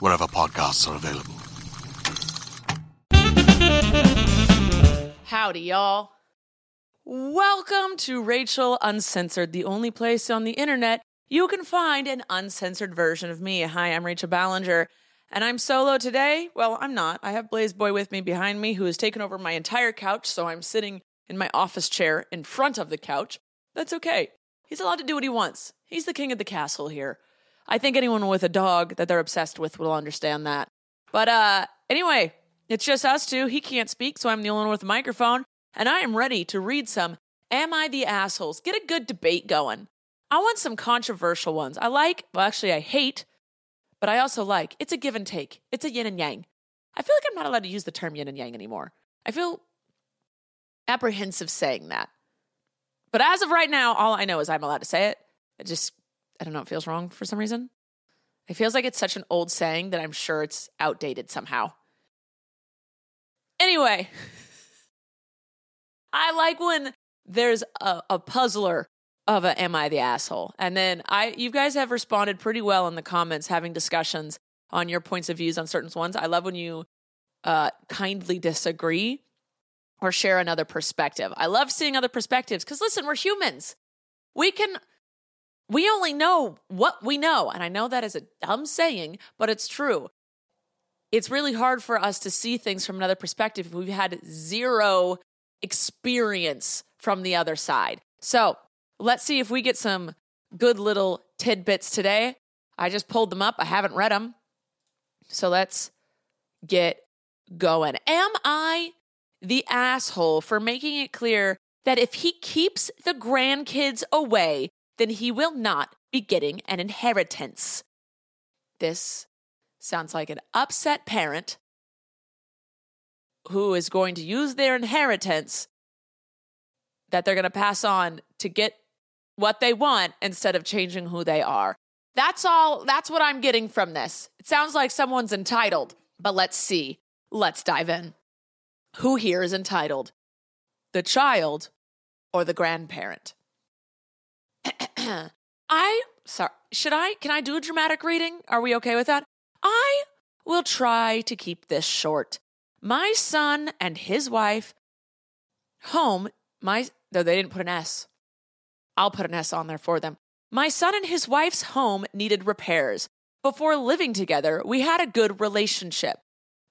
wherever podcasts are available. Howdy, y'all. Welcome to Rachel Uncensored, the only place on the internet you can find an uncensored version of me. Hi, I'm Rachel Ballinger, and I'm solo today. Well, I'm not. I have Blaze Boy with me behind me, who has taken over my entire couch, so I'm sitting in my office chair in front of the couch. That's okay. He's allowed to do what he wants. He's the king of the castle here. I think anyone with a dog that they're obsessed with will understand that. But uh anyway, it's just us two. He can't speak, so I'm the only one with a microphone, and I am ready to read some Am I the Assholes? Get a good debate going. I want some controversial ones. I like, well, actually, I hate, but I also like. It's a give and take, it's a yin and yang. I feel like I'm not allowed to use the term yin and yang anymore. I feel apprehensive saying that. But as of right now, all I know is I'm allowed to say it. It just, I don't know, it feels wrong for some reason. It feels like it's such an old saying that I'm sure it's outdated somehow. Anyway, I like when there's a, a puzzler of a am I the asshole? And then I you guys have responded pretty well in the comments having discussions on your points of views on certain ones. I love when you uh kindly disagree or share another perspective. I love seeing other perspectives cuz listen, we're humans. We can we only know what we know. And I know that is a dumb saying, but it's true. It's really hard for us to see things from another perspective if we've had zero experience from the other side. So, let's see if we get some good little tidbits today. I just pulled them up, I haven't read them. So, let's get going. Am I the asshole for making it clear that if he keeps the grandkids away, then he will not be getting an inheritance? This sounds like an upset parent who is going to use their inheritance that they're going to pass on to get what they want instead of changing who they are. That's all, that's what I'm getting from this. It sounds like someone's entitled, but let's see. Let's dive in. Who here is entitled? The child or the grandparent? I, sorry, should I, can I do a dramatic reading? Are we okay with that? I will try to keep this short. My son and his wife home, my, though they didn't put an S. I'll put an S on there for them. My son and his wife's home needed repairs. Before living together, we had a good relationship.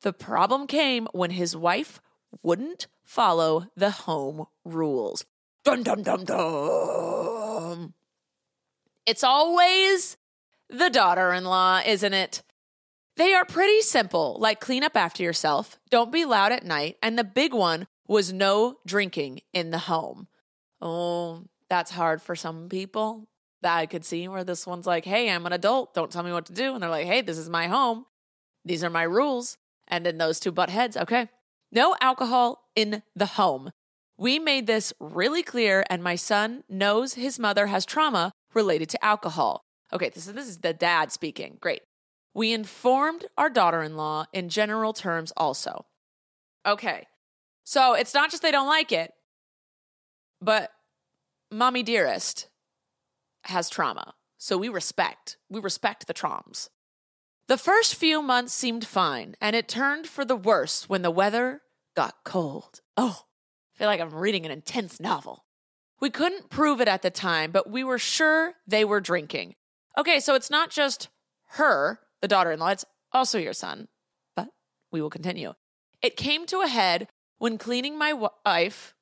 The problem came when his wife wouldn't follow the home rules. Dun dun dun dun. It's always the daughter in law, isn't it? They are pretty simple, like clean up after yourself, don't be loud at night, and the big one was no drinking in the home. Oh, that's hard for some people. That I could see where this one's like, hey, I'm an adult. Don't tell me what to do. And they're like, hey, this is my home. These are my rules. And then those two butt heads. Okay. No alcohol in the home. We made this really clear, and my son knows his mother has trauma related to alcohol. Okay, this is, this is the dad speaking. Great. We informed our daughter in law in general terms also. Okay, so it's not just they don't like it, but mommy dearest has trauma. So we respect. We respect the traumas. The first few months seemed fine, and it turned for the worse when the weather got cold. Oh, I feel like I'm reading an intense novel. We couldn't prove it at the time, but we were sure they were drinking. Okay, so it's not just her, the daughter in law, it's also your son. But we will continue. It came to a head when cleaning my wife.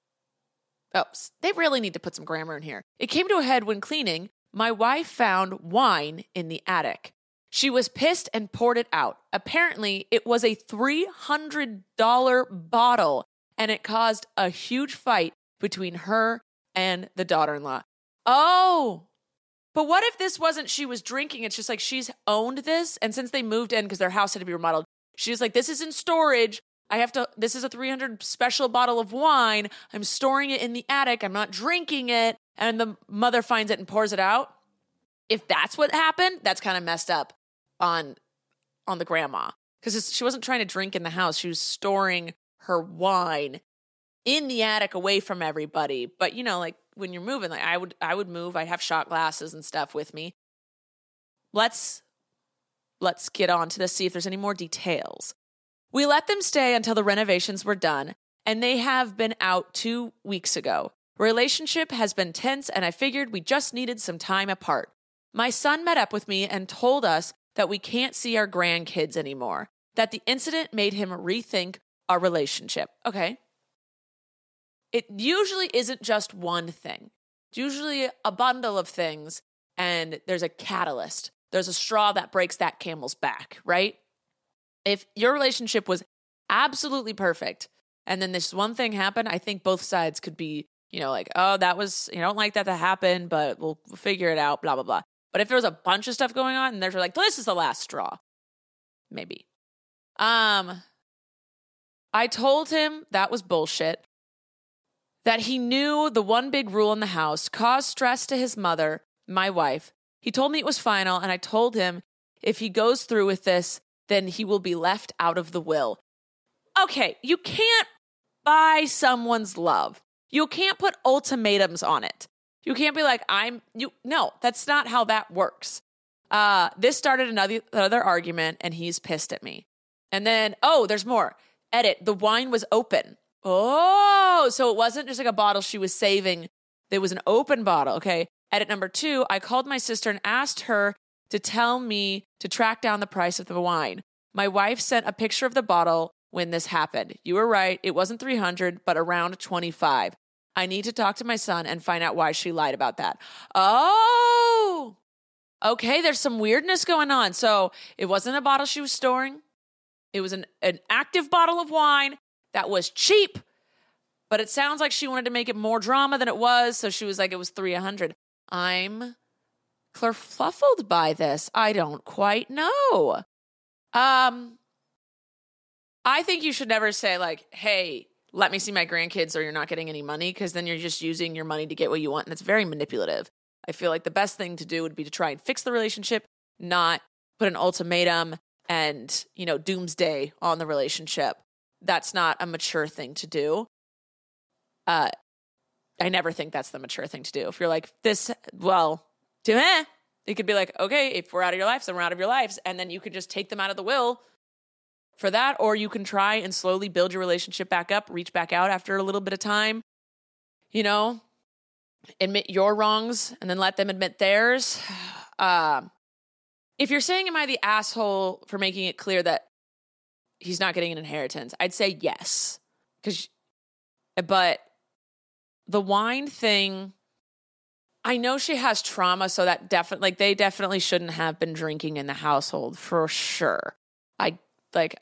Oh, they really need to put some grammar in here. It came to a head when cleaning, my wife found wine in the attic. She was pissed and poured it out. Apparently, it was a $300 bottle and it caused a huge fight between her and the daughter in law. Oh, but what if this wasn't she was drinking? It's just like she's owned this. And since they moved in because their house had to be remodeled, she was like, this is in storage. I have to, this is a 300 special bottle of wine. I'm storing it in the attic. I'm not drinking it. And the mother finds it and pours it out. If that's what happened, that's kind of messed up on on the grandma because she wasn't trying to drink in the house. She was storing her wine in the attic away from everybody. But you know, like when you're moving, like I would I would move, I'd have shot glasses and stuff with me. Let's let's get on to this, see if there's any more details. We let them stay until the renovations were done, and they have been out two weeks ago. Relationship has been tense, and I figured we just needed some time apart. My son met up with me and told us that we can't see our grandkids anymore, that the incident made him rethink our relationship. Okay. It usually isn't just one thing, it's usually a bundle of things, and there's a catalyst. There's a straw that breaks that camel's back, right? If your relationship was absolutely perfect and then this one thing happened, I think both sides could be, you know, like, oh, that was, you don't like that to happen, but we'll figure it out, blah, blah, blah. But if there was a bunch of stuff going on and they're like, this is the last straw, maybe. Um, I told him that was bullshit, that he knew the one big rule in the house caused stress to his mother, my wife. He told me it was final, and I told him if he goes through with this, then he will be left out of the will. Okay, you can't buy someone's love. You can't put ultimatums on it. You can't be like, I'm you no, that's not how that works. Uh this started another another argument and he's pissed at me. And then, oh, there's more edit, the wine was open. Oh, so it wasn't just like a bottle she was saving. There was an open bottle. Okay. Edit number two, I called my sister and asked her to tell me to track down the price of the wine. My wife sent a picture of the bottle when this happened. You were right. It wasn't 300, but around 25. I need to talk to my son and find out why she lied about that. Oh, okay. There's some weirdness going on. So it wasn't a bottle she was storing. It was an, an active bottle of wine that was cheap, but it sounds like she wanted to make it more drama than it was. So she was like, it was 300. I'm kerfluffled by this. I don't quite know. Um, I think you should never say, like, hey, let me see my grandkids or you're not getting any money because then you're just using your money to get what you want. And it's very manipulative. I feel like the best thing to do would be to try and fix the relationship, not put an ultimatum and, you know, doomsday on the relationship. That's not a mature thing to do. Uh, I never think that's the mature thing to do. If you're like, this, well, it could be like, okay, if we're out of your lives, then we're out of your lives. And then you could just take them out of the will for that. Or you can try and slowly build your relationship back up, reach back out after a little bit of time, you know, admit your wrongs and then let them admit theirs. Uh, if you're saying, Am I the asshole for making it clear that he's not getting an inheritance? I'd say yes. Because, but the wine thing, I know she has trauma, so that definitely, like, they definitely shouldn't have been drinking in the household for sure. I like,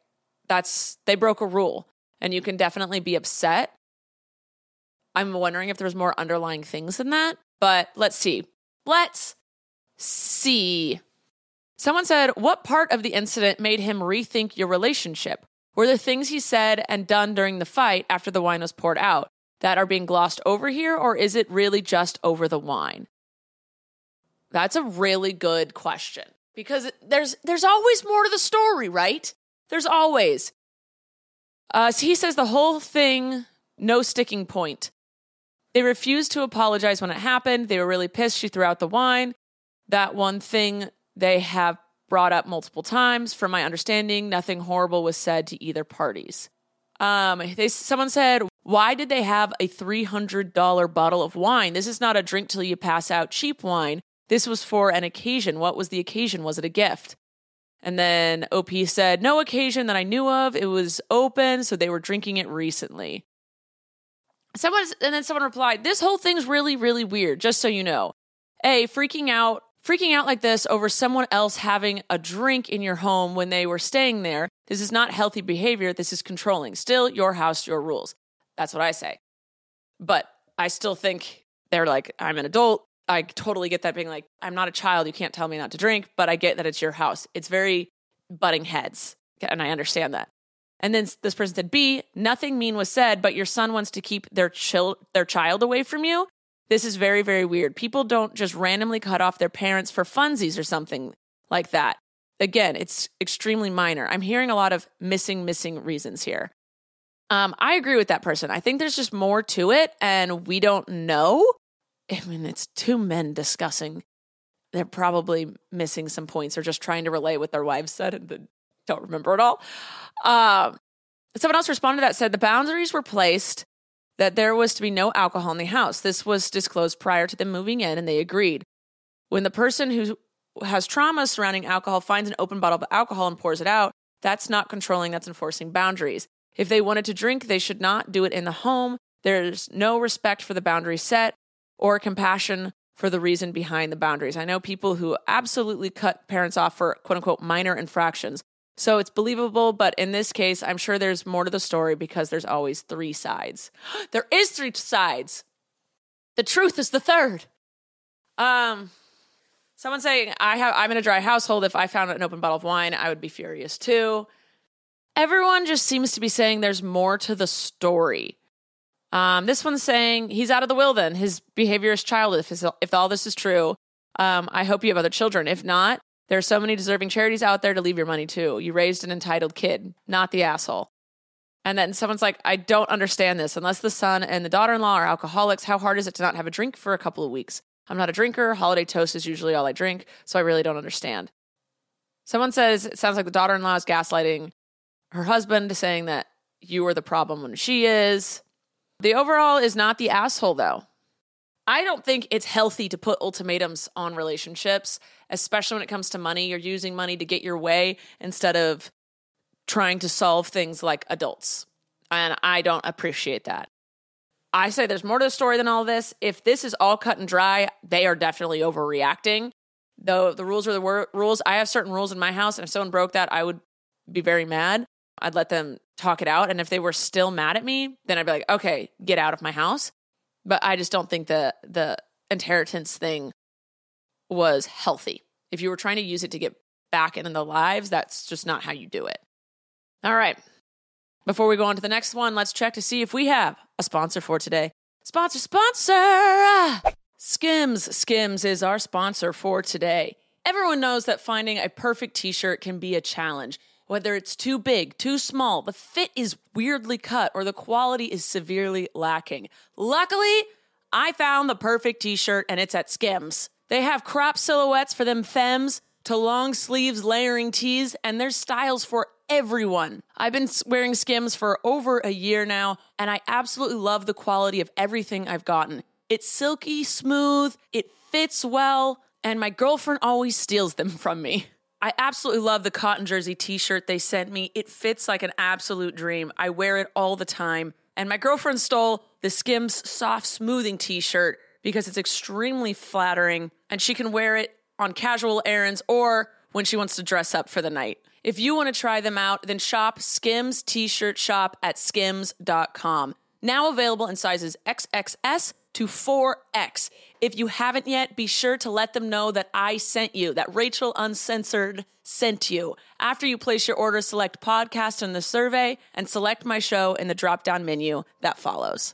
that's, they broke a rule, and you can definitely be upset. I'm wondering if there's more underlying things than that. But let's see. Let's see. Someone said, What part of the incident made him rethink your relationship? Were the things he said and done during the fight after the wine was poured out that are being glossed over here, or is it really just over the wine? That's a really good question because there's there's always more to the story, right? There's always. Uh, so he says the whole thing, no sticking point. They refused to apologize when it happened. They were really pissed. She threw out the wine. That one thing they have brought up multiple times. From my understanding, nothing horrible was said to either parties. Um, they someone said, "Why did they have a three hundred dollar bottle of wine? This is not a drink till you pass out cheap wine. This was for an occasion. What was the occasion? Was it a gift?" And then OP said, No occasion that I knew of. It was open, so they were drinking it recently. Someone and then someone replied, This whole thing's really, really weird, just so you know. A, freaking out, freaking out like this over someone else having a drink in your home when they were staying there. This is not healthy behavior. This is controlling. Still, your house, your rules. That's what I say. But I still think they're like, I'm an adult. I totally get that being like, I'm not a child. You can't tell me not to drink, but I get that it's your house. It's very butting heads. And I understand that. And then this person said, B, nothing mean was said, but your son wants to keep their, chil- their child away from you. This is very, very weird. People don't just randomly cut off their parents for funsies or something like that. Again, it's extremely minor. I'm hearing a lot of missing, missing reasons here. Um, I agree with that person. I think there's just more to it, and we don't know. I mean, it's two men discussing. They're probably missing some points or just trying to relay what their wives said and don't remember it all. Um, someone else responded that said the boundaries were placed that there was to be no alcohol in the house. This was disclosed prior to them moving in, and they agreed. When the person who has trauma surrounding alcohol finds an open bottle of alcohol and pours it out, that's not controlling, that's enforcing boundaries. If they wanted to drink, they should not do it in the home. There's no respect for the boundary set or compassion for the reason behind the boundaries. I know people who absolutely cut parents off for quote unquote minor infractions. So it's believable, but in this case, I'm sure there's more to the story because there's always three sides. there is three sides. The truth is the third. Um someone saying I have I'm in a dry household. If I found an open bottle of wine, I would be furious too. Everyone just seems to be saying there's more to the story. Um, this one's saying he's out of the will. Then his behavior is childish. If, if all this is true, um, I hope you have other children. If not, there are so many deserving charities out there to leave your money to. You raised an entitled kid, not the asshole. And then someone's like, I don't understand this. Unless the son and the daughter in law are alcoholics, how hard is it to not have a drink for a couple of weeks? I'm not a drinker. Holiday toast is usually all I drink, so I really don't understand. Someone says it sounds like the daughter in law is gaslighting her husband, saying that you are the problem when she is. The overall is not the asshole, though. I don't think it's healthy to put ultimatums on relationships, especially when it comes to money. You're using money to get your way instead of trying to solve things like adults. And I don't appreciate that. I say there's more to the story than all this. If this is all cut and dry, they are definitely overreacting. Though the rules are the wor- rules. I have certain rules in my house, and if someone broke that, I would be very mad. I'd let them talk it out. And if they were still mad at me, then I'd be like, okay, get out of my house. But I just don't think the the inheritance thing was healthy. If you were trying to use it to get back into the lives, that's just not how you do it. All right. Before we go on to the next one, let's check to see if we have a sponsor for today. Sponsor, sponsor! Skims. Skims is our sponsor for today. Everyone knows that finding a perfect t shirt can be a challenge whether it's too big, too small, the fit is weirdly cut, or the quality is severely lacking. Luckily, I found the perfect t shirt and it's at Skims. They have crop silhouettes for them femmes to long sleeves layering tees, and there's styles for everyone. I've been wearing Skims for over a year now, and I absolutely love the quality of everything I've gotten. It's silky smooth, it fits well, and my girlfriend always steals them from me. I absolutely love the cotton jersey t shirt they sent me. It fits like an absolute dream. I wear it all the time. And my girlfriend stole the Skims soft smoothing t shirt because it's extremely flattering and she can wear it on casual errands or when she wants to dress up for the night. If you want to try them out, then shop Skims t shirt shop at skims.com. now available in sizes XXS to 4X. If you haven't yet, be sure to let them know that I sent you, that Rachel Uncensored sent you. After you place your order, select podcast in the survey and select my show in the drop down menu that follows.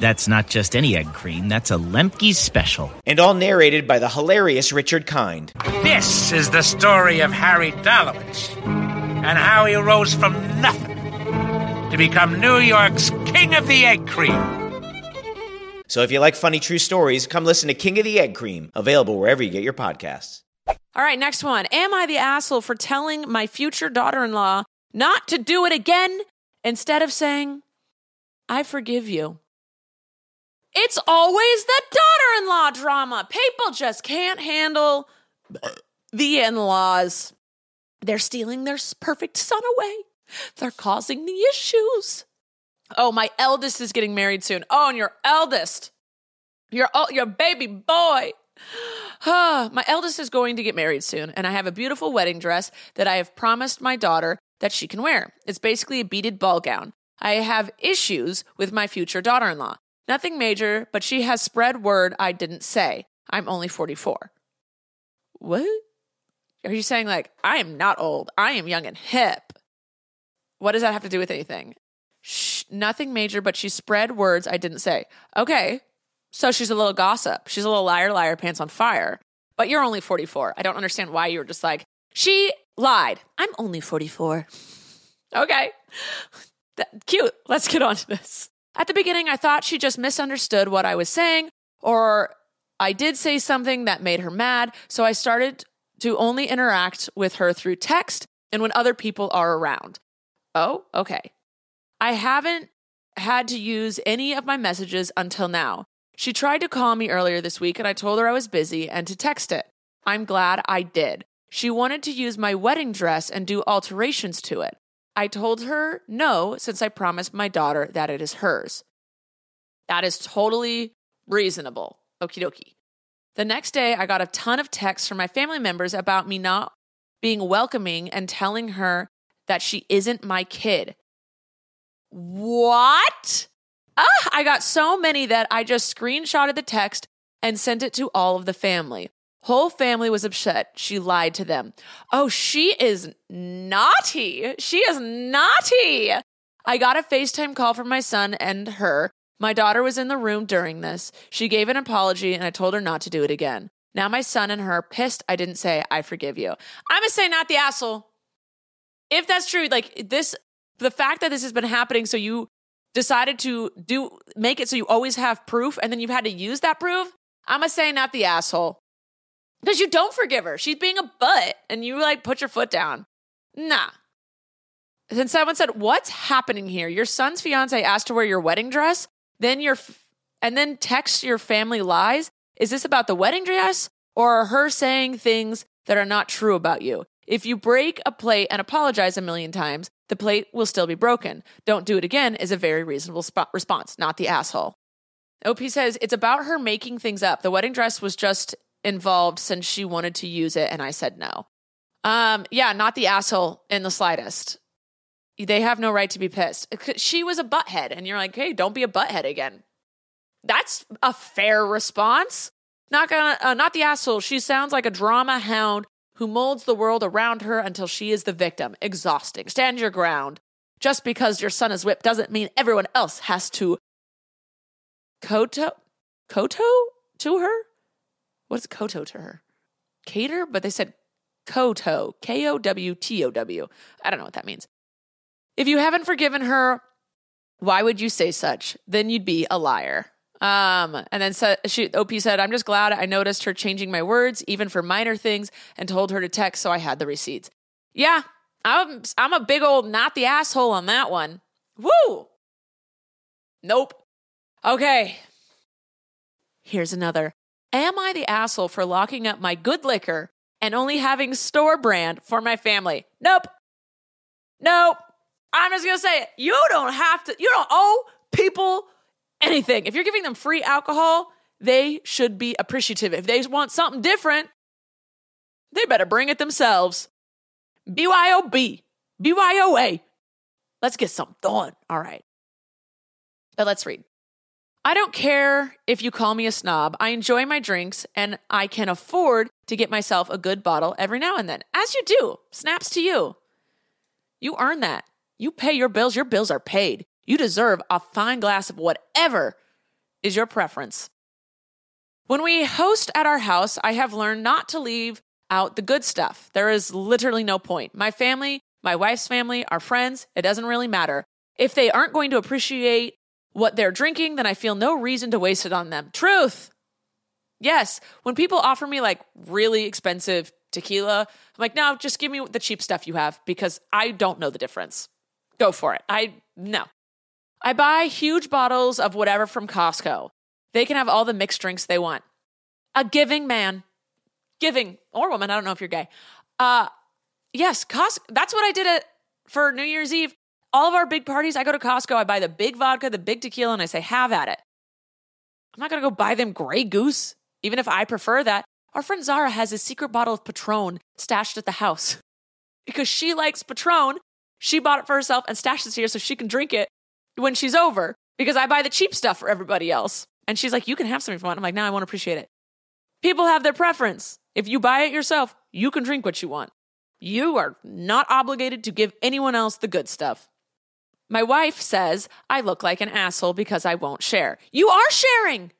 That's not just any egg cream, that's a Lemke's special. and all narrated by the hilarious Richard Kind. This is the story of Harry Dalowitz and how he rose from nothing to become New York's King of the Egg Cream. So if you like funny true stories, come listen to King of the Egg Cream, available wherever you get your podcasts. All right, next one. Am I the asshole for telling my future daughter in law not to do it again instead of saying, I forgive you? It's always the daughter in law drama. People just can't handle the in laws. They're stealing their perfect son away, they're causing the issues. Oh, my eldest is getting married soon. Oh, and your eldest, your, your baby boy. my eldest is going to get married soon, and I have a beautiful wedding dress that I have promised my daughter that she can wear. It's basically a beaded ball gown. I have issues with my future daughter in law. Nothing major, but she has spread word I didn't say. I'm only 44. What? Are you saying, like, I am not old, I am young and hip? What does that have to do with anything? Shh, nothing major, but she spread words I didn't say. Okay, so she's a little gossip. She's a little liar, liar, pants on fire. But you're only 44. I don't understand why you were just like, she lied. I'm only 44. Okay. That- cute. Let's get on to this. At the beginning, I thought she just misunderstood what I was saying, or I did say something that made her mad. So I started to only interact with her through text and when other people are around. Oh, okay. I haven't had to use any of my messages until now. She tried to call me earlier this week and I told her I was busy and to text it. I'm glad I did. She wanted to use my wedding dress and do alterations to it. I told her no, since I promised my daughter that it is hers. That is totally reasonable. Okie dokie. The next day, I got a ton of texts from my family members about me not being welcoming and telling her that she isn't my kid. What? Ah, I got so many that I just screenshotted the text and sent it to all of the family. Whole family was upset. She lied to them. Oh, she is naughty. She is naughty. I got a FaceTime call from my son and her. My daughter was in the room during this. She gave an apology and I told her not to do it again. Now my son and her are pissed I didn't say I forgive you. I'm gonna say not the asshole. If that's true, like this, the fact that this has been happening, so you decided to do make it so you always have proof, and then you've had to use that proof. I'm gonna say not the asshole because you don't forgive her. She's being a butt, and you like put your foot down. Nah. Then someone said, "What's happening here? Your son's fiance asked to wear your wedding dress, then your f- and then text your family lies. Is this about the wedding dress or her saying things that are not true about you? If you break a plate and apologize a million times, the plate will still be broken. Don't do it again is a very reasonable sp- response, not the asshole. OP says it's about her making things up. The wedding dress was just involved since she wanted to use it and I said no. Um yeah, not the asshole in the slightest. They have no right to be pissed. She was a butthead and you're like, "Hey, don't be a butthead again." That's a fair response. Not gonna uh, not the asshole. She sounds like a drama hound who molds the world around her until she is the victim. Exhausting. Stand your ground. Just because your son is whipped doesn't mean everyone else has to koto koto to her. What's koto to her? Cater, but they said koto, K O W T O W. I don't know what that means. If you haven't forgiven her, why would you say such? Then you'd be a liar. Um, and then so, she, OP said, I'm just glad I noticed her changing my words, even for minor things, and told her to text, so I had the receipts. Yeah, I'm I'm a big old not the asshole on that one. Woo! Nope. Okay. Here's another. Am I the asshole for locking up my good liquor and only having store brand for my family? Nope. Nope. I'm just going to say it. You don't have to, you don't owe people anything. If you're giving them free alcohol, they should be appreciative. If they want something different, they better bring it themselves. BYOB, BYOA. Let's get something done. All right. But let's read. I don't care if you call me a snob. I enjoy my drinks and I can afford to get myself a good bottle every now and then. As you do. Snaps to you. You earn that. You pay your bills. Your bills are paid. You deserve a fine glass of whatever is your preference. When we host at our house, I have learned not to leave out the good stuff. There is literally no point. My family, my wife's family, our friends, it doesn't really matter. If they aren't going to appreciate what they're drinking, then I feel no reason to waste it on them. Truth. Yes, when people offer me like really expensive tequila, I'm like, no, just give me the cheap stuff you have because I don't know the difference. Go for it. I, no. I buy huge bottles of whatever from Costco. They can have all the mixed drinks they want. A giving man, giving or woman, I don't know if you're gay. Uh, yes, Costco, that's what I did at, for New Year's Eve all of our big parties, I go to Costco, I buy the big vodka, the big tequila, and I say, have at it. I'm not going to go buy them Grey Goose, even if I prefer that. Our friend Zara has a secret bottle of Patron stashed at the house because she likes Patron. She bought it for herself and stashed it here so she can drink it when she's over because I buy the cheap stuff for everybody else. And she's like, you can have something if you want. I'm like, no, I won't appreciate it. People have their preference. If you buy it yourself, you can drink what you want. You are not obligated to give anyone else the good stuff. My wife says I look like an asshole because I won't share. You are sharing.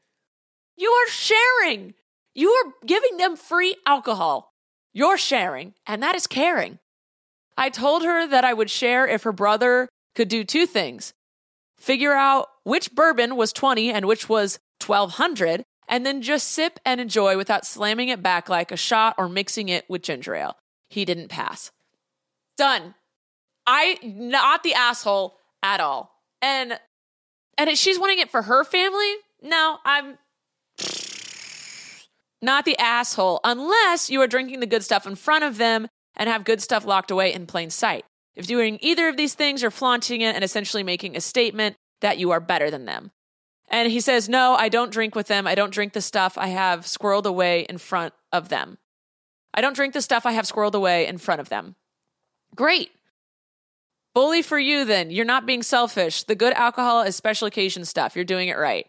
You are sharing. You are giving them free alcohol. You're sharing, and that is caring. I told her that I would share if her brother could do two things figure out which bourbon was 20 and which was 1200, and then just sip and enjoy without slamming it back like a shot or mixing it with ginger ale. He didn't pass. Done. I, not the asshole, at all. And and she's wanting it for her family. No, I'm not the asshole unless you are drinking the good stuff in front of them and have good stuff locked away in plain sight. If doing either of these things, you're flaunting it and essentially making a statement that you are better than them. And he says, No, I don't drink with them. I don't drink the stuff I have squirreled away in front of them. I don't drink the stuff I have squirreled away in front of them. Great. Bully for you, then. You're not being selfish. The good alcohol is special occasion stuff. You're doing it right.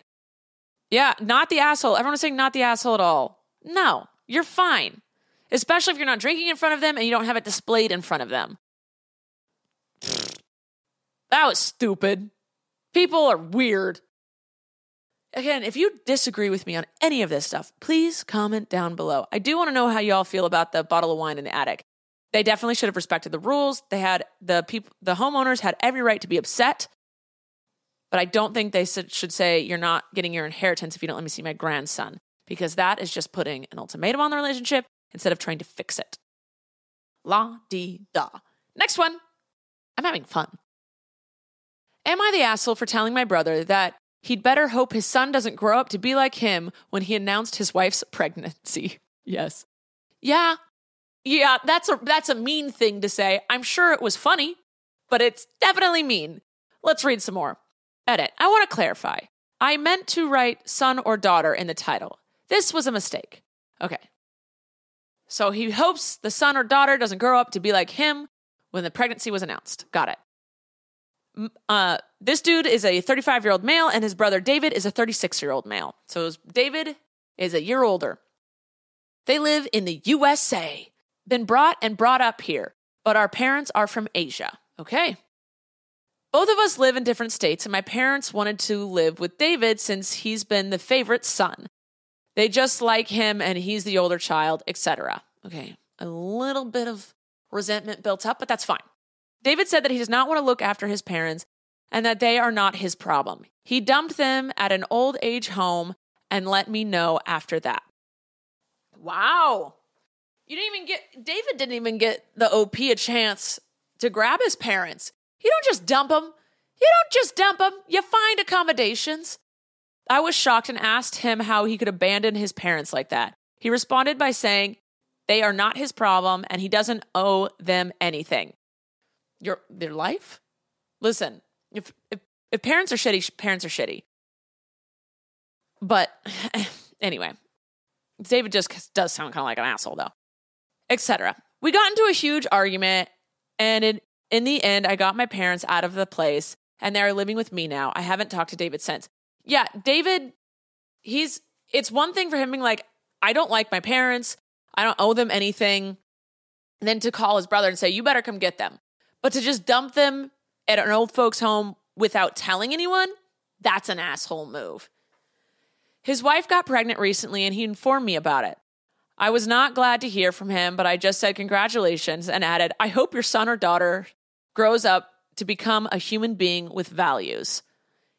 Yeah, not the asshole. Everyone's saying not the asshole at all. No, you're fine. Especially if you're not drinking in front of them and you don't have it displayed in front of them. That was stupid. People are weird. Again, if you disagree with me on any of this stuff, please comment down below. I do want to know how y'all feel about the bottle of wine in the attic. They definitely should have respected the rules. They had the people, the homeowners had every right to be upset. But I don't think they should say you're not getting your inheritance if you don't let me see my grandson, because that is just putting an ultimatum on the relationship instead of trying to fix it. La di da. Next one. I'm having fun. Am I the asshole for telling my brother that he'd better hope his son doesn't grow up to be like him when he announced his wife's pregnancy? Yes. Yeah, yeah, that's a that's a mean thing to say. I'm sure it was funny, but it's definitely mean. Let's read some more. Edit. I want to clarify. I meant to write son or daughter in the title. This was a mistake. Okay. So he hopes the son or daughter doesn't grow up to be like him when the pregnancy was announced. Got it. Uh, this dude is a 35 year old male, and his brother David is a 36 year old male. So David is a year older. They live in the USA been brought and brought up here, but our parents are from Asia. Okay. Both of us live in different states, and my parents wanted to live with David since he's been the favorite son. They just like him and he's the older child, etc. Okay. A little bit of resentment built up, but that's fine. David said that he does not want to look after his parents and that they are not his problem. He dumped them at an old age home and let me know after that. Wow. You didn't even get David didn't even get the OP a chance to grab his parents. You don't just dump them. You don't just dump them. You find accommodations. I was shocked and asked him how he could abandon his parents like that. He responded by saying they are not his problem and he doesn't owe them anything. Your their life? Listen, if if, if parents are shitty, parents are shitty. But anyway, David just does sound kind of like an asshole though. Etc. We got into a huge argument and in in the end I got my parents out of the place and they're living with me now. I haven't talked to David since. Yeah, David he's it's one thing for him being like I don't like my parents. I don't owe them anything. And then to call his brother and say, you better come get them. But to just dump them at an old folks' home without telling anyone, that's an asshole move. His wife got pregnant recently and he informed me about it. I was not glad to hear from him, but I just said congratulations and added, I hope your son or daughter grows up to become a human being with values.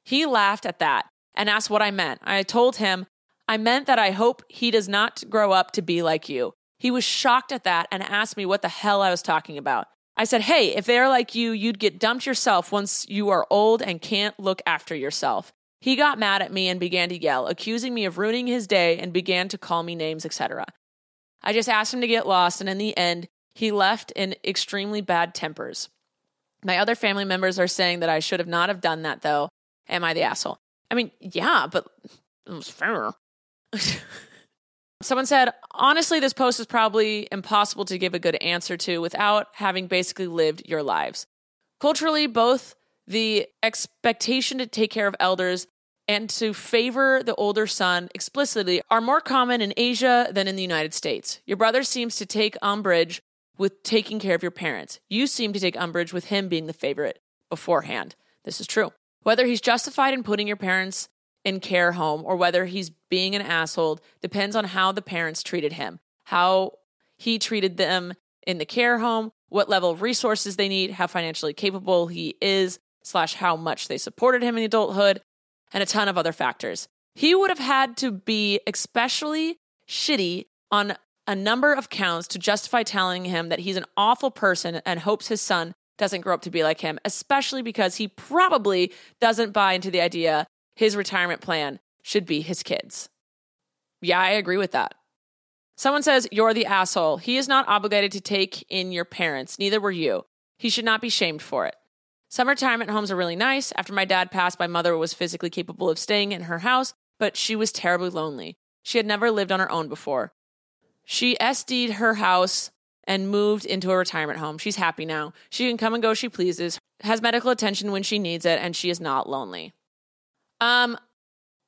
He laughed at that and asked what I meant. I told him I meant that I hope he does not grow up to be like you. He was shocked at that and asked me what the hell I was talking about. I said, Hey, if they're like you, you'd get dumped yourself once you are old and can't look after yourself. He got mad at me and began to yell, accusing me of ruining his day and began to call me names, etc. I just asked him to get lost, and in the end, he left in extremely bad tempers. My other family members are saying that I should have not have done that, though. Am I the asshole? I mean, yeah, but it was fair. Someone said, honestly, this post is probably impossible to give a good answer to without having basically lived your lives. Culturally, both the expectation to take care of elders and to favor the older son explicitly are more common in Asia than in the United States. Your brother seems to take umbrage with taking care of your parents. You seem to take umbrage with him being the favorite beforehand. This is true. Whether he's justified in putting your parents in care home or whether he's being an asshole depends on how the parents treated him, how he treated them in the care home, what level of resources they need, how financially capable he is, slash how much they supported him in adulthood, and a ton of other factors. He would have had to be especially shitty on a number of counts to justify telling him that he's an awful person and hopes his son doesn't grow up to be like him, especially because he probably doesn't buy into the idea his retirement plan should be his kids. Yeah, I agree with that. Someone says, You're the asshole. He is not obligated to take in your parents, neither were you. He should not be shamed for it. Some retirement homes are really nice. After my dad passed, my mother was physically capable of staying in her house, but she was terribly lonely. She had never lived on her own before. She SD'd her house and moved into a retirement home. She's happy now. She can come and go she pleases, has medical attention when she needs it, and she is not lonely. Um,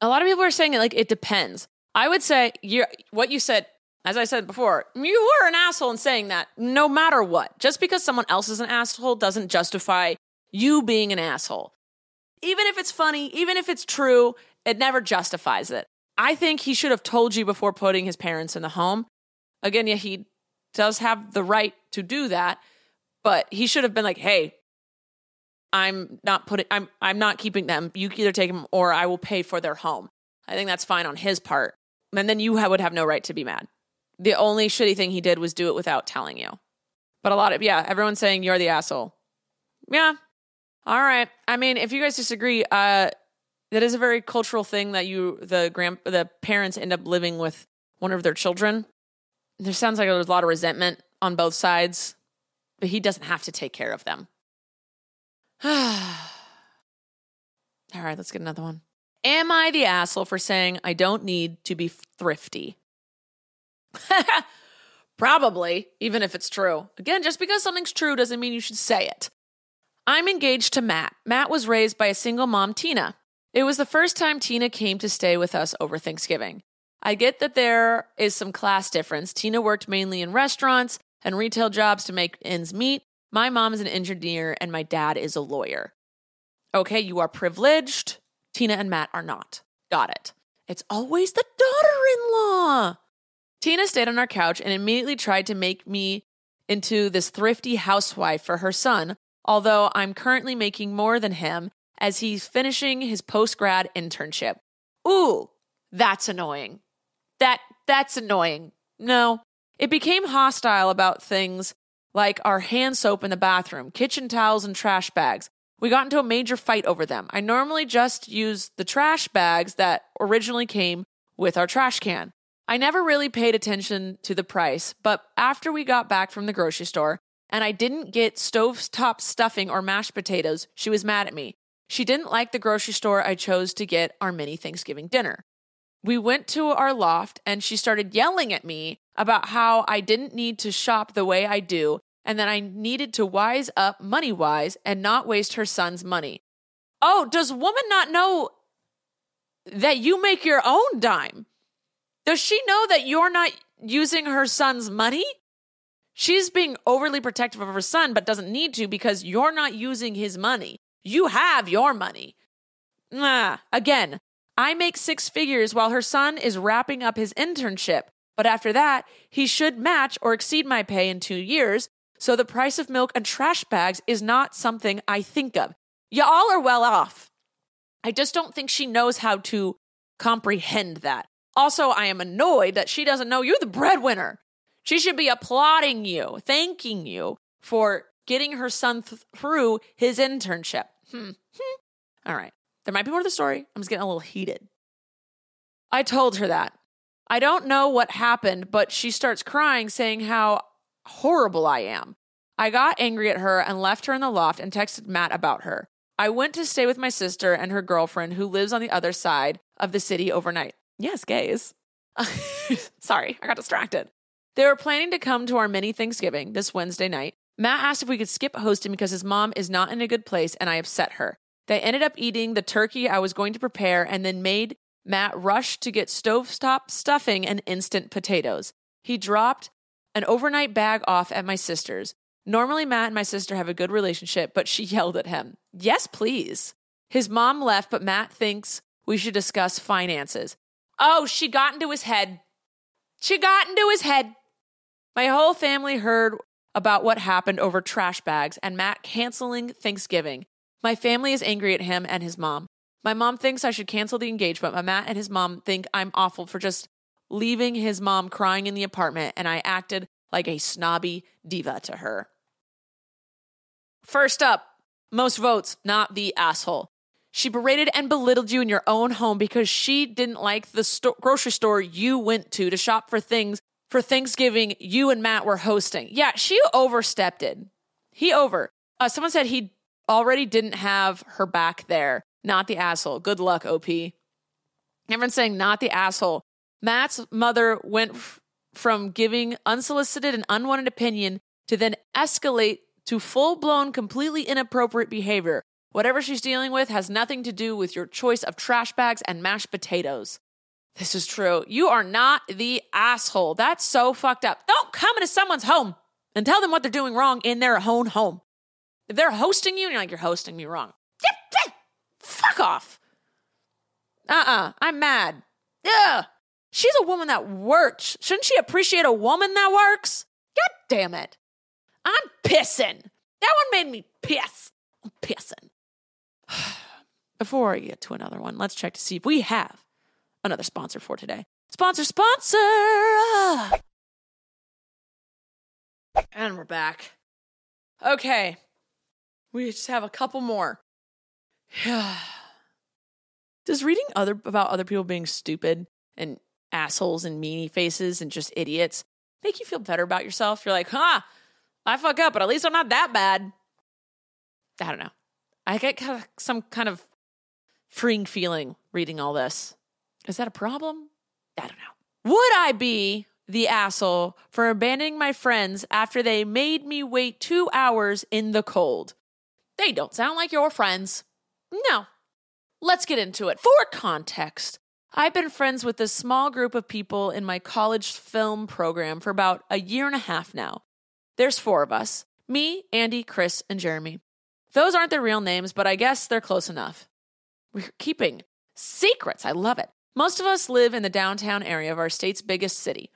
a lot of people are saying it like it depends. I would say you what you said, as I said before, you were an asshole in saying that. No matter what, just because someone else is an asshole doesn't justify you being an asshole. Even if it's funny, even if it's true, it never justifies it. I think he should have told you before putting his parents in the home. Again, yeah, he does have the right to do that, but he should have been like, "Hey, I'm not putting I'm I'm not keeping them. You either take them or I will pay for their home. I think that's fine on his part. And then you would have no right to be mad. The only shitty thing he did was do it without telling you. But a lot of yeah, everyone's saying you're the asshole. Yeah. All right. I mean, if you guys disagree, uh that is a very cultural thing that you the grand the parents end up living with one of their children. There sounds like there's a lot of resentment on both sides, but he doesn't have to take care of them. All right, let's get another one. Am I the asshole for saying I don't need to be thrifty? Probably, even if it's true. Again, just because something's true doesn't mean you should say it. I'm engaged to Matt. Matt was raised by a single mom, Tina. It was the first time Tina came to stay with us over Thanksgiving. I get that there is some class difference. Tina worked mainly in restaurants and retail jobs to make ends meet, my mom is an engineer and my dad is a lawyer. Okay, you are privileged. Tina and Matt are not. Got it. It's always the daughter in law. Tina stayed on our couch and immediately tried to make me into this thrifty housewife for her son, although I'm currently making more than him as he's finishing his post grad internship. Ooh, that's annoying. That that's annoying. No, It became hostile about things like our hand soap in the bathroom, kitchen towels, and trash bags. We got into a major fight over them. I normally just use the trash bags that originally came with our trash can. I never really paid attention to the price, but after we got back from the grocery store and I didn't get stovetop stuffing or mashed potatoes, she was mad at me. She didn't like the grocery store I chose to get our mini Thanksgiving dinner. We went to our loft and she started yelling at me about how I didn't need to shop the way I do and that I needed to wise up money wise and not waste her son's money. Oh, does woman not know that you make your own dime? Does she know that you're not using her son's money? She's being overly protective of her son, but doesn't need to because you're not using his money. You have your money. Nah, again, I make six figures while her son is wrapping up his internship. But after that, he should match or exceed my pay in two years. So the price of milk and trash bags is not something I think of. Y'all are well off. I just don't think she knows how to comprehend that. Also, I am annoyed that she doesn't know you're the breadwinner. She should be applauding you, thanking you for getting her son th- through his internship. Hmm. hmm. All right. There might be more to the story. I'm just getting a little heated. I told her that. I don't know what happened, but she starts crying, saying how horrible I am. I got angry at her and left her in the loft and texted Matt about her. I went to stay with my sister and her girlfriend who lives on the other side of the city overnight. Yes, gays. Sorry, I got distracted. They were planning to come to our mini Thanksgiving this Wednesday night. Matt asked if we could skip hosting because his mom is not in a good place and I upset her. They ended up eating the turkey I was going to prepare and then made Matt rush to get stovetop stuffing and instant potatoes. He dropped an overnight bag off at my sister's. Normally, Matt and my sister have a good relationship, but she yelled at him. Yes, please. His mom left, but Matt thinks we should discuss finances. Oh, she got into his head. She got into his head. My whole family heard about what happened over trash bags and Matt canceling Thanksgiving. My family is angry at him and his mom. My mom thinks I should cancel the engagement, but Matt and his mom think I'm awful for just leaving his mom crying in the apartment, and I acted like a snobby diva to her. First up, most votes, not the asshole. She berated and belittled you in your own home because she didn't like the sto- grocery store you went to to shop for things for Thanksgiving you and Matt were hosting. Yeah, she overstepped it. He over. Uh, someone said he already didn't have her back there. Not the asshole. Good luck, OP. Everyone's saying not the asshole. Matt's mother went f- from giving unsolicited and unwanted opinion to then escalate to full blown, completely inappropriate behavior. Whatever she's dealing with has nothing to do with your choice of trash bags and mashed potatoes. This is true. You are not the asshole. That's so fucked up. Don't come into someone's home and tell them what they're doing wrong in their own home. If they're hosting you, and you're like, you're hosting me wrong. Fuck off. Uh uh-uh, uh, i am mad. Ugh. She's a woman that works. Shouldn't she appreciate a woman that works? God damn it. I'm pissing. That one made me piss. I'm pissing. Before I get to another one, let's check to see if we have another sponsor for today. Sponsor, sponsor! Ah. And we're back. Okay. We just have a couple more. Does reading other about other people being stupid and assholes and meanie faces and just idiots make you feel better about yourself? You're like, huh, I fuck up, but at least I'm not that bad. I don't know. I get kind of some kind of freeing feeling reading all this. Is that a problem? I don't know. Would I be the asshole for abandoning my friends after they made me wait two hours in the cold? They don't sound like your friends. No. Let's get into it. For context, I've been friends with this small group of people in my college film program for about a year and a half now. There's four of us me, Andy, Chris, and Jeremy. Those aren't their real names, but I guess they're close enough. We're keeping secrets. I love it. Most of us live in the downtown area of our state's biggest city.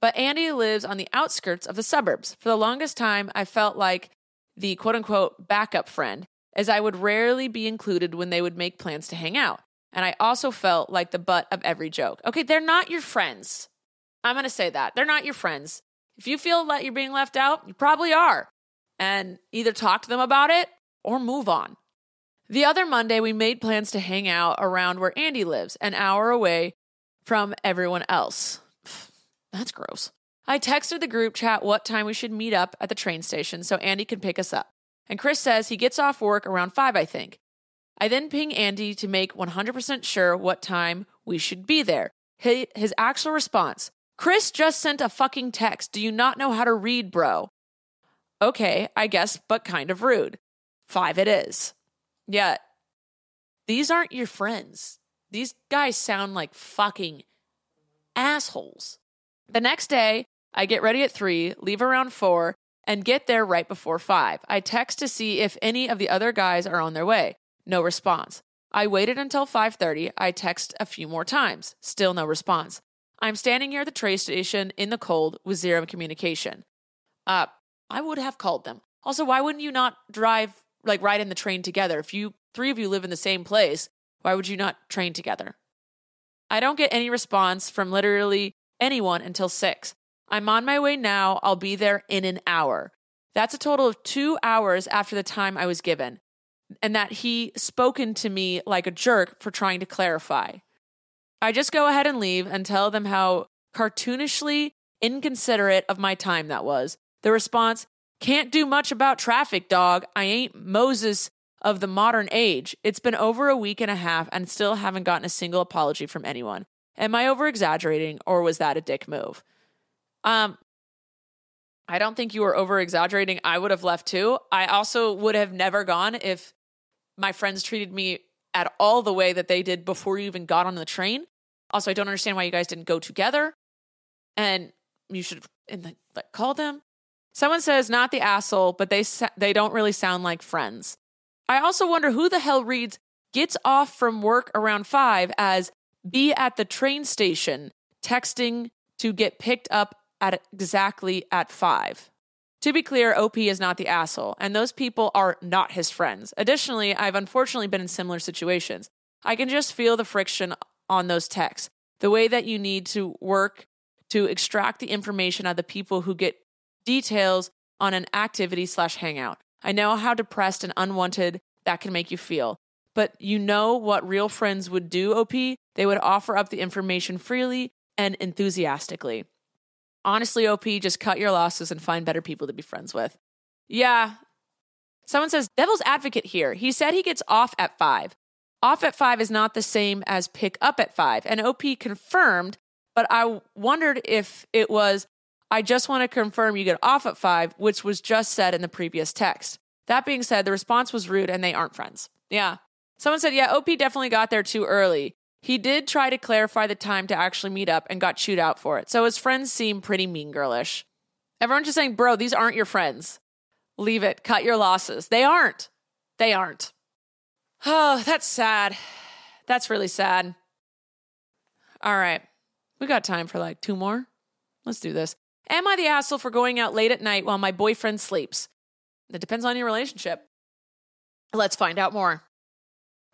But Andy lives on the outskirts of the suburbs. For the longest time, I felt like the quote unquote backup friend, as I would rarely be included when they would make plans to hang out. And I also felt like the butt of every joke. Okay, they're not your friends. I'm going to say that. They're not your friends. If you feel that you're being left out, you probably are. And either talk to them about it or move on. The other Monday, we made plans to hang out around where Andy lives, an hour away from everyone else. That's gross. I texted the group chat what time we should meet up at the train station so Andy can pick us up. And Chris says he gets off work around 5, I think. I then ping Andy to make 100% sure what time we should be there. His actual response Chris just sent a fucking text. Do you not know how to read, bro? Okay, I guess, but kind of rude. Five it is. Yet, these aren't your friends. These guys sound like fucking assholes. The next day, I get ready at three, leave around four, and get there right before five. I text to see if any of the other guys are on their way. No response. I waited until 5:30. I text a few more times. Still no response. I'm standing here at the train station in the cold with zero communication. Uh, I would have called them. Also, why wouldn't you not drive like ride in the train together? If you three of you live in the same place, why would you not train together? I don't get any response from literally anyone until 6. I'm on my way now. I'll be there in an hour. That's a total of 2 hours after the time I was given. And that he spoken to me like a jerk for trying to clarify. I just go ahead and leave and tell them how cartoonishly inconsiderate of my time that was. The response, can't do much about traffic, dog. I ain't Moses of the modern age. It's been over a week and a half and still haven't gotten a single apology from anyone. Am I over exaggerating or was that a dick move? Um, I don't think you were over exaggerating. I would have left too. I also would have never gone if my friends treated me at all the way that they did before you even got on the train. Also, I don't understand why you guys didn't go together. And you should and like call them. Someone says not the asshole, but they they don't really sound like friends. I also wonder who the hell reads gets off from work around 5 as be at the train station texting to get picked up at exactly at 5. To be clear, OP is not the asshole, and those people are not his friends. Additionally, I've unfortunately been in similar situations. I can just feel the friction on those texts, the way that you need to work to extract the information out of the people who get details on an activity slash hangout. I know how depressed and unwanted that can make you feel, but you know what real friends would do, OP? They would offer up the information freely and enthusiastically. Honestly, OP, just cut your losses and find better people to be friends with. Yeah. Someone says, Devil's advocate here. He said he gets off at five. Off at five is not the same as pick up at five. And OP confirmed, but I wondered if it was, I just want to confirm you get off at five, which was just said in the previous text. That being said, the response was rude and they aren't friends. Yeah. Someone said, yeah, OP definitely got there too early. He did try to clarify the time to actually meet up and got chewed out for it. So his friends seem pretty mean girlish. Everyone's just saying, bro, these aren't your friends. Leave it. Cut your losses. They aren't. They aren't. Oh, that's sad. That's really sad. All right. We got time for like two more. Let's do this. Am I the asshole for going out late at night while my boyfriend sleeps? It depends on your relationship. Let's find out more.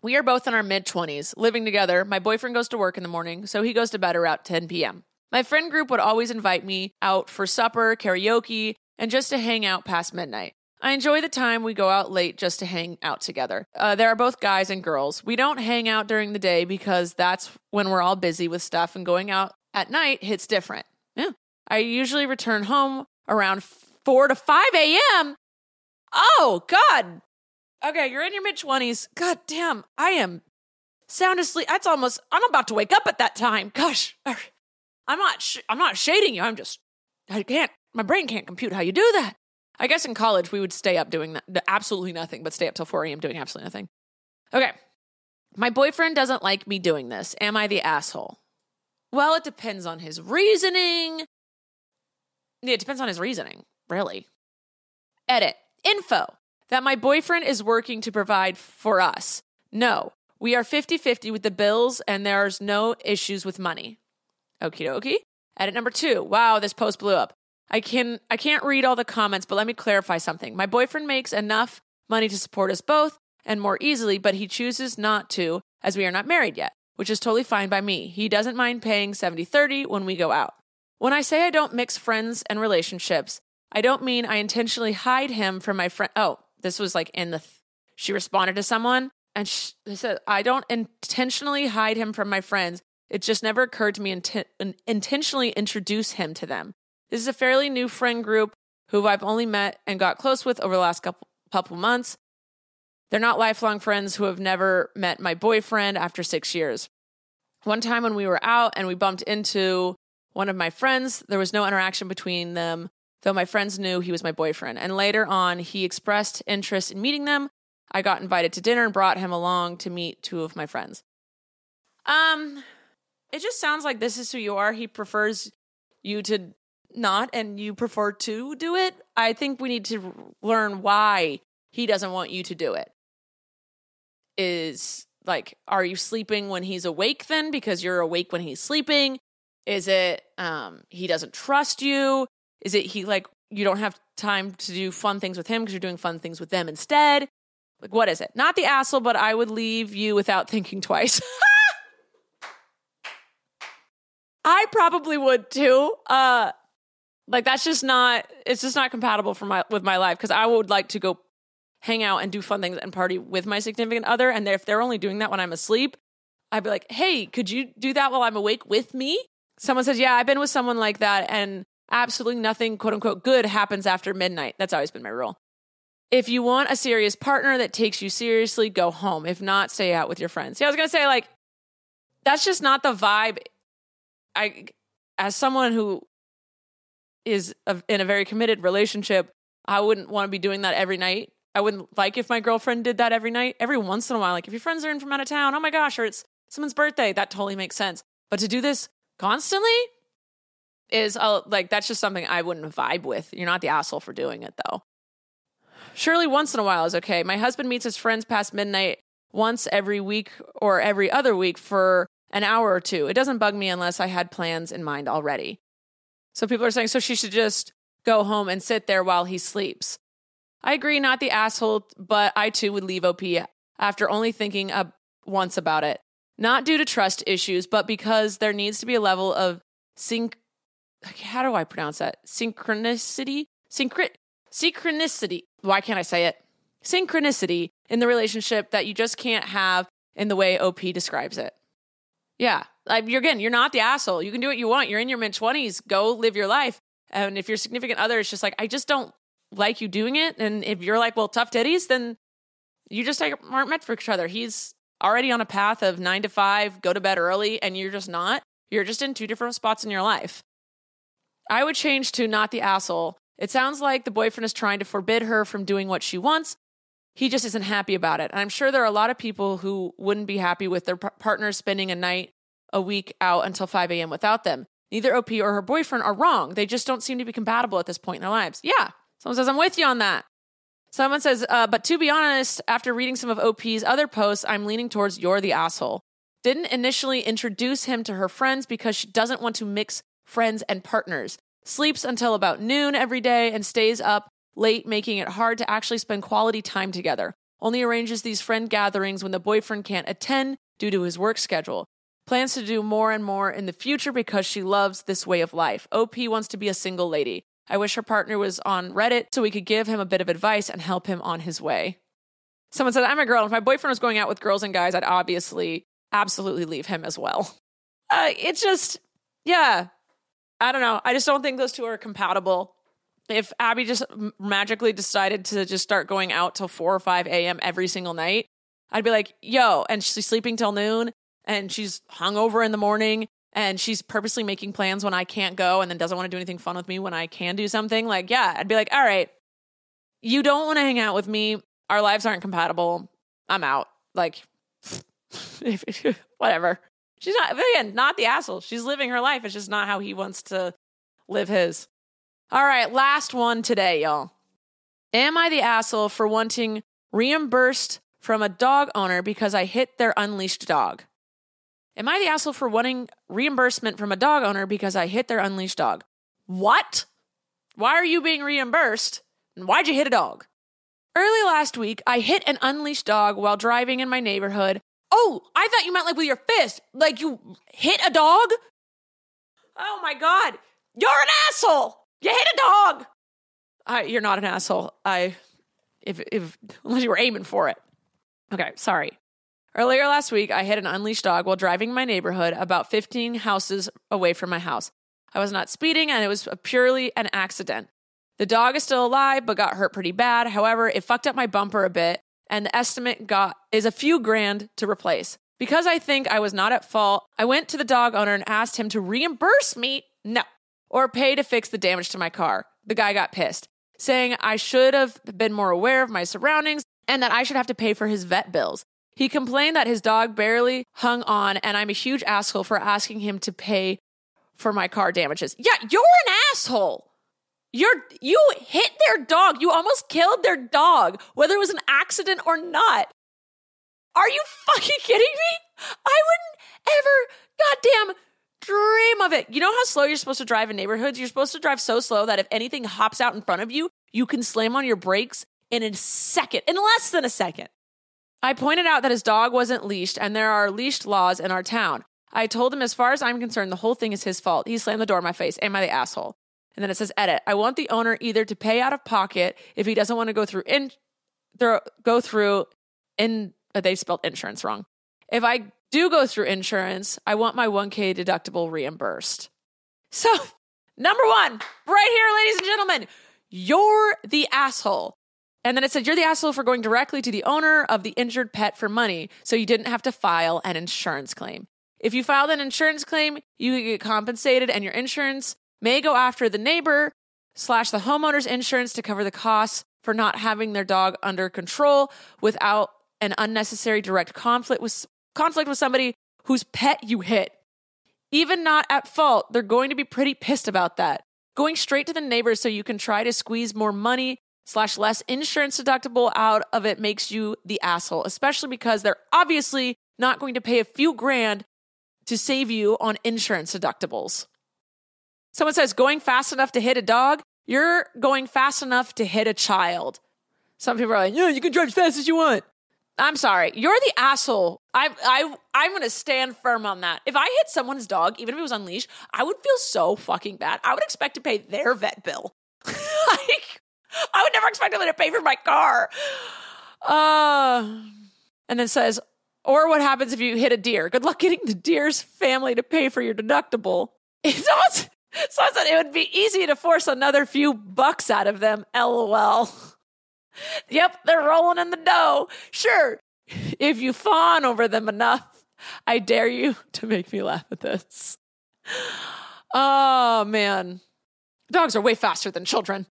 We are both in our mid 20s, living together. My boyfriend goes to work in the morning, so he goes to bed around 10 p.m. My friend group would always invite me out for supper, karaoke, and just to hang out past midnight. I enjoy the time we go out late just to hang out together. Uh, there are both guys and girls. We don't hang out during the day because that's when we're all busy with stuff, and going out at night hits different. I usually return home around 4 to 5 a.m. Oh, God. Okay, you're in your mid 20s. God damn, I am sound asleep. That's almost, I'm about to wake up at that time. Gosh, I'm not, sh- I'm not shading you. I'm just, I can't, my brain can't compute how you do that. I guess in college we would stay up doing that, absolutely nothing, but stay up till 4 a.m. doing absolutely nothing. Okay. My boyfriend doesn't like me doing this. Am I the asshole? Well, it depends on his reasoning. Yeah, it depends on his reasoning, really. Edit. Info that my boyfriend is working to provide for us. No, we are 50 50 with the bills and there's no issues with money. Okie dokie. Edit number two. Wow, this post blew up. I can I can't read all the comments, but let me clarify something. My boyfriend makes enough money to support us both and more easily, but he chooses not to as we are not married yet, which is totally fine by me. He doesn't mind paying 70-30 when we go out. When I say I don't mix friends and relationships, I don't mean I intentionally hide him from my friend. Oh, this was like in the. Th- she responded to someone and she said, I don't intentionally hide him from my friends. It just never occurred to me intentionally introduce him to them. This is a fairly new friend group who I've only met and got close with over the last couple, couple months. They're not lifelong friends who have never met my boyfriend after six years. One time when we were out and we bumped into one of my friends, there was no interaction between them, though my friends knew he was my boyfriend. And later on, he expressed interest in meeting them. I got invited to dinner and brought him along to meet two of my friends. Um, it just sounds like this is who you are. He prefers you to not, and you prefer to do it. I think we need to learn why he doesn't want you to do it. Is like, are you sleeping when he's awake then because you're awake when he's sleeping? Is it um he doesn't trust you? Is it he like you don't have time to do fun things with him because you're doing fun things with them instead? Like what is it? Not the asshole, but I would leave you without thinking twice. I probably would too. Uh like that's just not it's just not compatible for my with my life because I would like to go hang out and do fun things and party with my significant other. And if they're only doing that when I'm asleep, I'd be like, hey, could you do that while I'm awake with me? Someone says, yeah, I've been with someone like that and absolutely nothing, quote unquote, good happens after midnight. That's always been my rule. If you want a serious partner that takes you seriously, go home. If not, stay out with your friends. Yeah, I was going to say, like, that's just not the vibe. I, as someone who is in a very committed relationship, I wouldn't want to be doing that every night. I wouldn't like if my girlfriend did that every night. Every once in a while, like if your friends are in from out of town, oh my gosh, or it's someone's birthday, that totally makes sense. But to do this constantly is uh, like that's just something I wouldn't vibe with. You're not the asshole for doing it though. Surely once in a while is okay. My husband meets his friends past midnight once every week or every other week for an hour or two. It doesn't bug me unless I had plans in mind already. So people are saying, so she should just go home and sit there while he sleeps. I agree, not the asshole, but I too would leave OP after only thinking once about it. Not due to trust issues, but because there needs to be a level of sync. How do I pronounce that? Synchronicity? Synchro- synchronicity. Why can't I say it? Synchronicity in the relationship that you just can't have in the way OP describes it. Yeah. Like you're again, you're not the asshole. You can do what you want. You're in your mid 20s. Go live your life. And if your significant other is just like, I just don't like you doing it. And if you're like, well, tough titties, then you just aren't meant for each other. He's already on a path of nine to five, go to bed early, and you're just not. You're just in two different spots in your life. I would change to not the asshole. It sounds like the boyfriend is trying to forbid her from doing what she wants. He just isn't happy about it. And I'm sure there are a lot of people who wouldn't be happy with their partner spending a night a week out until 5 a.m. without them. Neither OP or her boyfriend are wrong. They just don't seem to be compatible at this point in their lives. Yeah, Someone says, I'm with you on that. Someone says, uh, but to be honest, after reading some of OP's other posts, I'm leaning towards you're the asshole. Didn't initially introduce him to her friends because she doesn't want to mix friends and partners. Sleeps until about noon every day and stays up late, making it hard to actually spend quality time together. Only arranges these friend gatherings when the boyfriend can't attend due to his work schedule. Plans to do more and more in the future because she loves this way of life. OP wants to be a single lady. I wish her partner was on Reddit so we could give him a bit of advice and help him on his way. Someone said, I'm a girl. If my boyfriend was going out with girls and guys, I'd obviously, absolutely leave him as well. Uh, it's just, yeah, I don't know. I just don't think those two are compatible. If Abby just magically decided to just start going out till 4 or 5 a.m. every single night, I'd be like, yo, and she's sleeping till noon and she's hungover in the morning and she's purposely making plans when I can't go and then doesn't want to do anything fun with me when I can do something, like, yeah, I'd be like, all right, you don't want to hang out with me. Our lives aren't compatible. I'm out. Like, whatever. She's not, again, not the asshole. She's living her life. It's just not how he wants to live his. All right, last one today, y'all. Am I the asshole for wanting reimbursed from a dog owner because I hit their unleashed dog? Am I the asshole for wanting reimbursement from a dog owner because I hit their unleashed dog? What? Why are you being reimbursed? And why'd you hit a dog? Early last week, I hit an unleashed dog while driving in my neighborhood. Oh, I thought you meant like with your fist. Like you hit a dog? Oh my God. You're an asshole. You hit a dog. I, you're not an asshole. I, if if unless you were aiming for it. Okay, sorry. Earlier last week, I hit an unleashed dog while driving my neighborhood about 15 houses away from my house. I was not speeding, and it was purely an accident. The dog is still alive, but got hurt pretty bad. However, it fucked up my bumper a bit, and the estimate got is a few grand to replace. Because I think I was not at fault, I went to the dog owner and asked him to reimburse me, no, or pay to fix the damage to my car. The guy got pissed, saying I should have been more aware of my surroundings and that I should have to pay for his vet bills. He complained that his dog barely hung on, and I'm a huge asshole for asking him to pay for my car damages. Yeah, you're an asshole. You're you hit their dog. You almost killed their dog, whether it was an accident or not. Are you fucking kidding me? I wouldn't ever goddamn dream of it. You know how slow you're supposed to drive in neighborhoods? You're supposed to drive so slow that if anything hops out in front of you, you can slam on your brakes in a second, in less than a second. I pointed out that his dog wasn't leashed and there are leashed laws in our town. I told him, as far as I'm concerned, the whole thing is his fault. He slammed the door in my face. Am I the asshole? And then it says, edit. I want the owner either to pay out of pocket if he doesn't want to go through in, go through in, uh, they spelled insurance wrong. If I do go through insurance, I want my 1K deductible reimbursed. So, number one, right here, ladies and gentlemen, you're the asshole. And then it said, You're the asshole for going directly to the owner of the injured pet for money, so you didn't have to file an insurance claim. If you filed an insurance claim, you could get compensated, and your insurance may go after the neighbor slash the homeowner's insurance to cover the costs for not having their dog under control without an unnecessary direct conflict with conflict with somebody whose pet you hit. Even not at fault, they're going to be pretty pissed about that. Going straight to the neighbor so you can try to squeeze more money slash less insurance deductible out of it makes you the asshole, especially because they're obviously not going to pay a few grand to save you on insurance deductibles. Someone says going fast enough to hit a dog, you're going fast enough to hit a child. Some people are like, yeah, you can drive as fast as you want. I'm sorry, you're the asshole. I, I, I'm going to stand firm on that. If I hit someone's dog, even if it was unleashed, I would feel so fucking bad. I would expect to pay their vet bill. like, I would never expect them to pay for my car. Uh, and then says, or what happens if you hit a deer? Good luck getting the deer's family to pay for your deductible. It's almost, so I said it would be easy to force another few bucks out of them. LOL. Yep, they're rolling in the dough. Sure, if you fawn over them enough, I dare you to make me laugh at this. Oh, man. Dogs are way faster than children.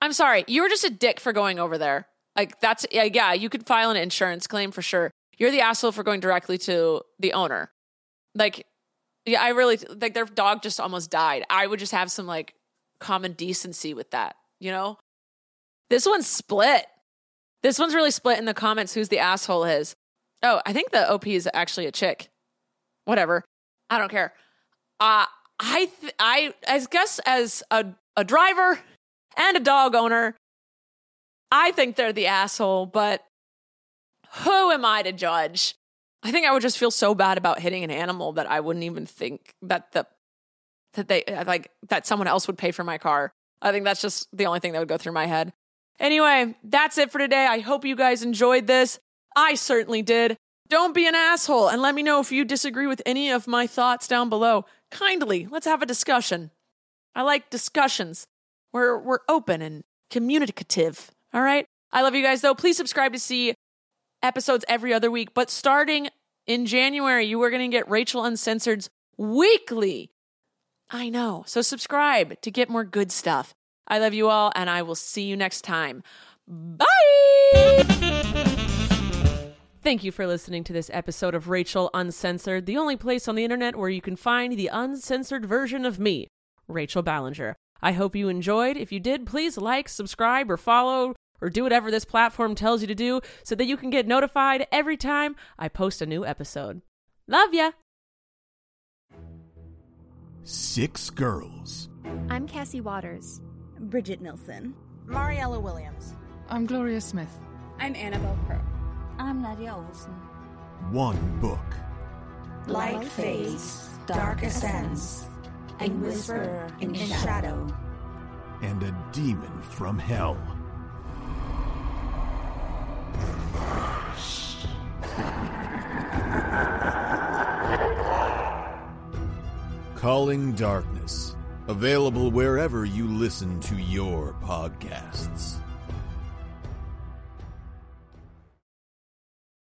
I'm sorry, you were just a dick for going over there. Like, that's, yeah, yeah, you could file an insurance claim for sure. You're the asshole for going directly to the owner. Like, yeah, I really, like, their dog just almost died. I would just have some, like, common decency with that, you know? This one's split. This one's really split in the comments who's the asshole is. Oh, I think the OP is actually a chick. Whatever. I don't care. Uh, I th- I I guess as a a driver and a dog owner, I think they're the asshole, but who am I to judge? I think I would just feel so bad about hitting an animal that I wouldn't even think that the that they uh, like that someone else would pay for my car. I think that's just the only thing that would go through my head. Anyway, that's it for today. I hope you guys enjoyed this. I certainly did. Don't be an asshole and let me know if you disagree with any of my thoughts down below. Kindly, let's have a discussion. I like discussions. We're we're open and communicative. All right? I love you guys though. Please subscribe to see episodes every other week, but starting in January, you are going to get Rachel Uncensored's weekly. I know. So subscribe to get more good stuff. I love you all, and I will see you next time. Bye! Thank you for listening to this episode of Rachel Uncensored, the only place on the internet where you can find the uncensored version of me, Rachel Ballinger. I hope you enjoyed. If you did, please like, subscribe, or follow, or do whatever this platform tells you to do so that you can get notified every time I post a new episode. Love ya! Six girls. I'm Cassie Waters. Bridget Nilsson. Mariella Williams. I'm Gloria Smith. I'm Annabelle Crow. I'm Nadia Olson. One book. Light fades, dark ascends. And whisper in shadow. and a demon from hell. Calling Darkness. Available wherever you listen to your podcasts.